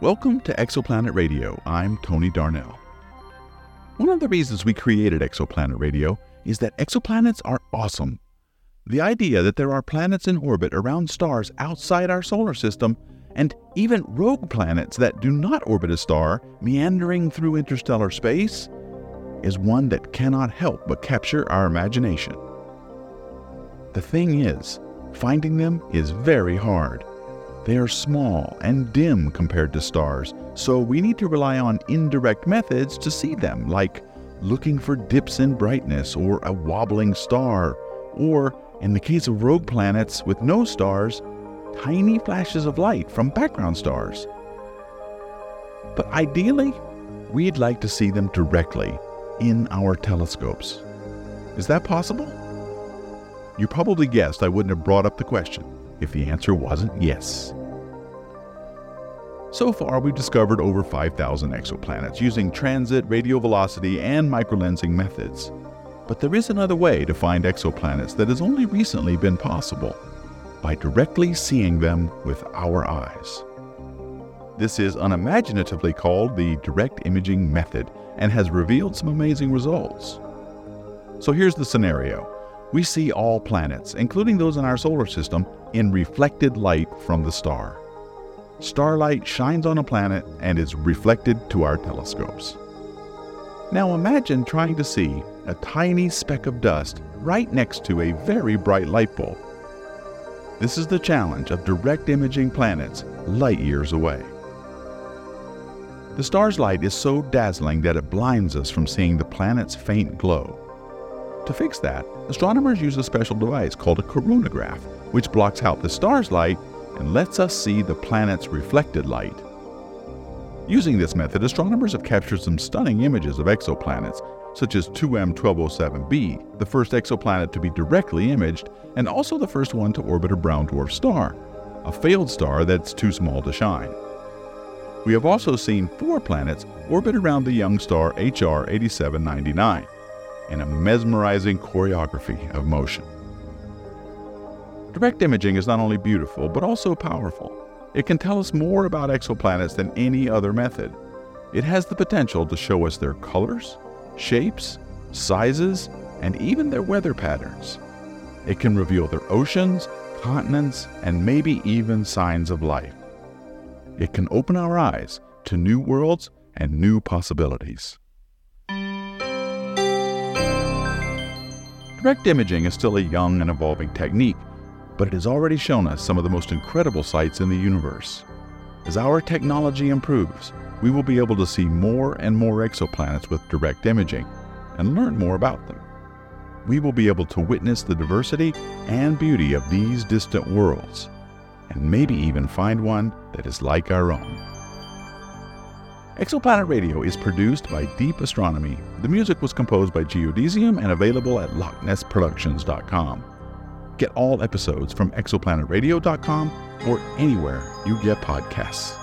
Welcome to Exoplanet Radio. I'm Tony Darnell. One of the reasons we created Exoplanet Radio is that exoplanets are awesome. The idea that there are planets in orbit around stars outside our solar system, and even rogue planets that do not orbit a star meandering through interstellar space, is one that cannot help but capture our imagination. The thing is, finding them is very hard. They are small and dim compared to stars, so we need to rely on indirect methods to see them, like looking for dips in brightness or a wobbling star, or, in the case of rogue planets with no stars, tiny flashes of light from background stars. But ideally, we'd like to see them directly in our telescopes. Is that possible? You probably guessed I wouldn't have brought up the question if the answer wasn't yes. So far, we've discovered over 5,000 exoplanets using transit, radial velocity, and microlensing methods. But there is another way to find exoplanets that has only recently been possible by directly seeing them with our eyes. This is unimaginatively called the direct imaging method and has revealed some amazing results. So here's the scenario we see all planets, including those in our solar system, in reflected light from the star. Starlight shines on a planet and is reflected to our telescopes. Now imagine trying to see a tiny speck of dust right next to a very bright light bulb. This is the challenge of direct imaging planets light years away. The star's light is so dazzling that it blinds us from seeing the planet's faint glow. To fix that, astronomers use a special device called a coronagraph, which blocks out the star's light and lets us see the planet's reflected light. Using this method, astronomers have captured some stunning images of exoplanets, such as 2M1207b, the first exoplanet to be directly imaged, and also the first one to orbit a brown dwarf star, a failed star that's too small to shine. We have also seen four planets orbit around the young star HR 8799 in a mesmerizing choreography of motion. Direct imaging is not only beautiful, but also powerful. It can tell us more about exoplanets than any other method. It has the potential to show us their colors, shapes, sizes, and even their weather patterns. It can reveal their oceans, continents, and maybe even signs of life. It can open our eyes to new worlds and new possibilities. Direct imaging is still a young and evolving technique, but it has already shown us some of the most incredible sights in the universe. As our technology improves, we will be able to see more and more exoplanets with direct imaging and learn more about them. We will be able to witness the diversity and beauty of these distant worlds, and maybe even find one that is like our own. Exoplanet Radio is produced by Deep Astronomy. The music was composed by Geodesium and available at LochNessProductions.com. Get all episodes from exoplanetradio.com or anywhere you get podcasts.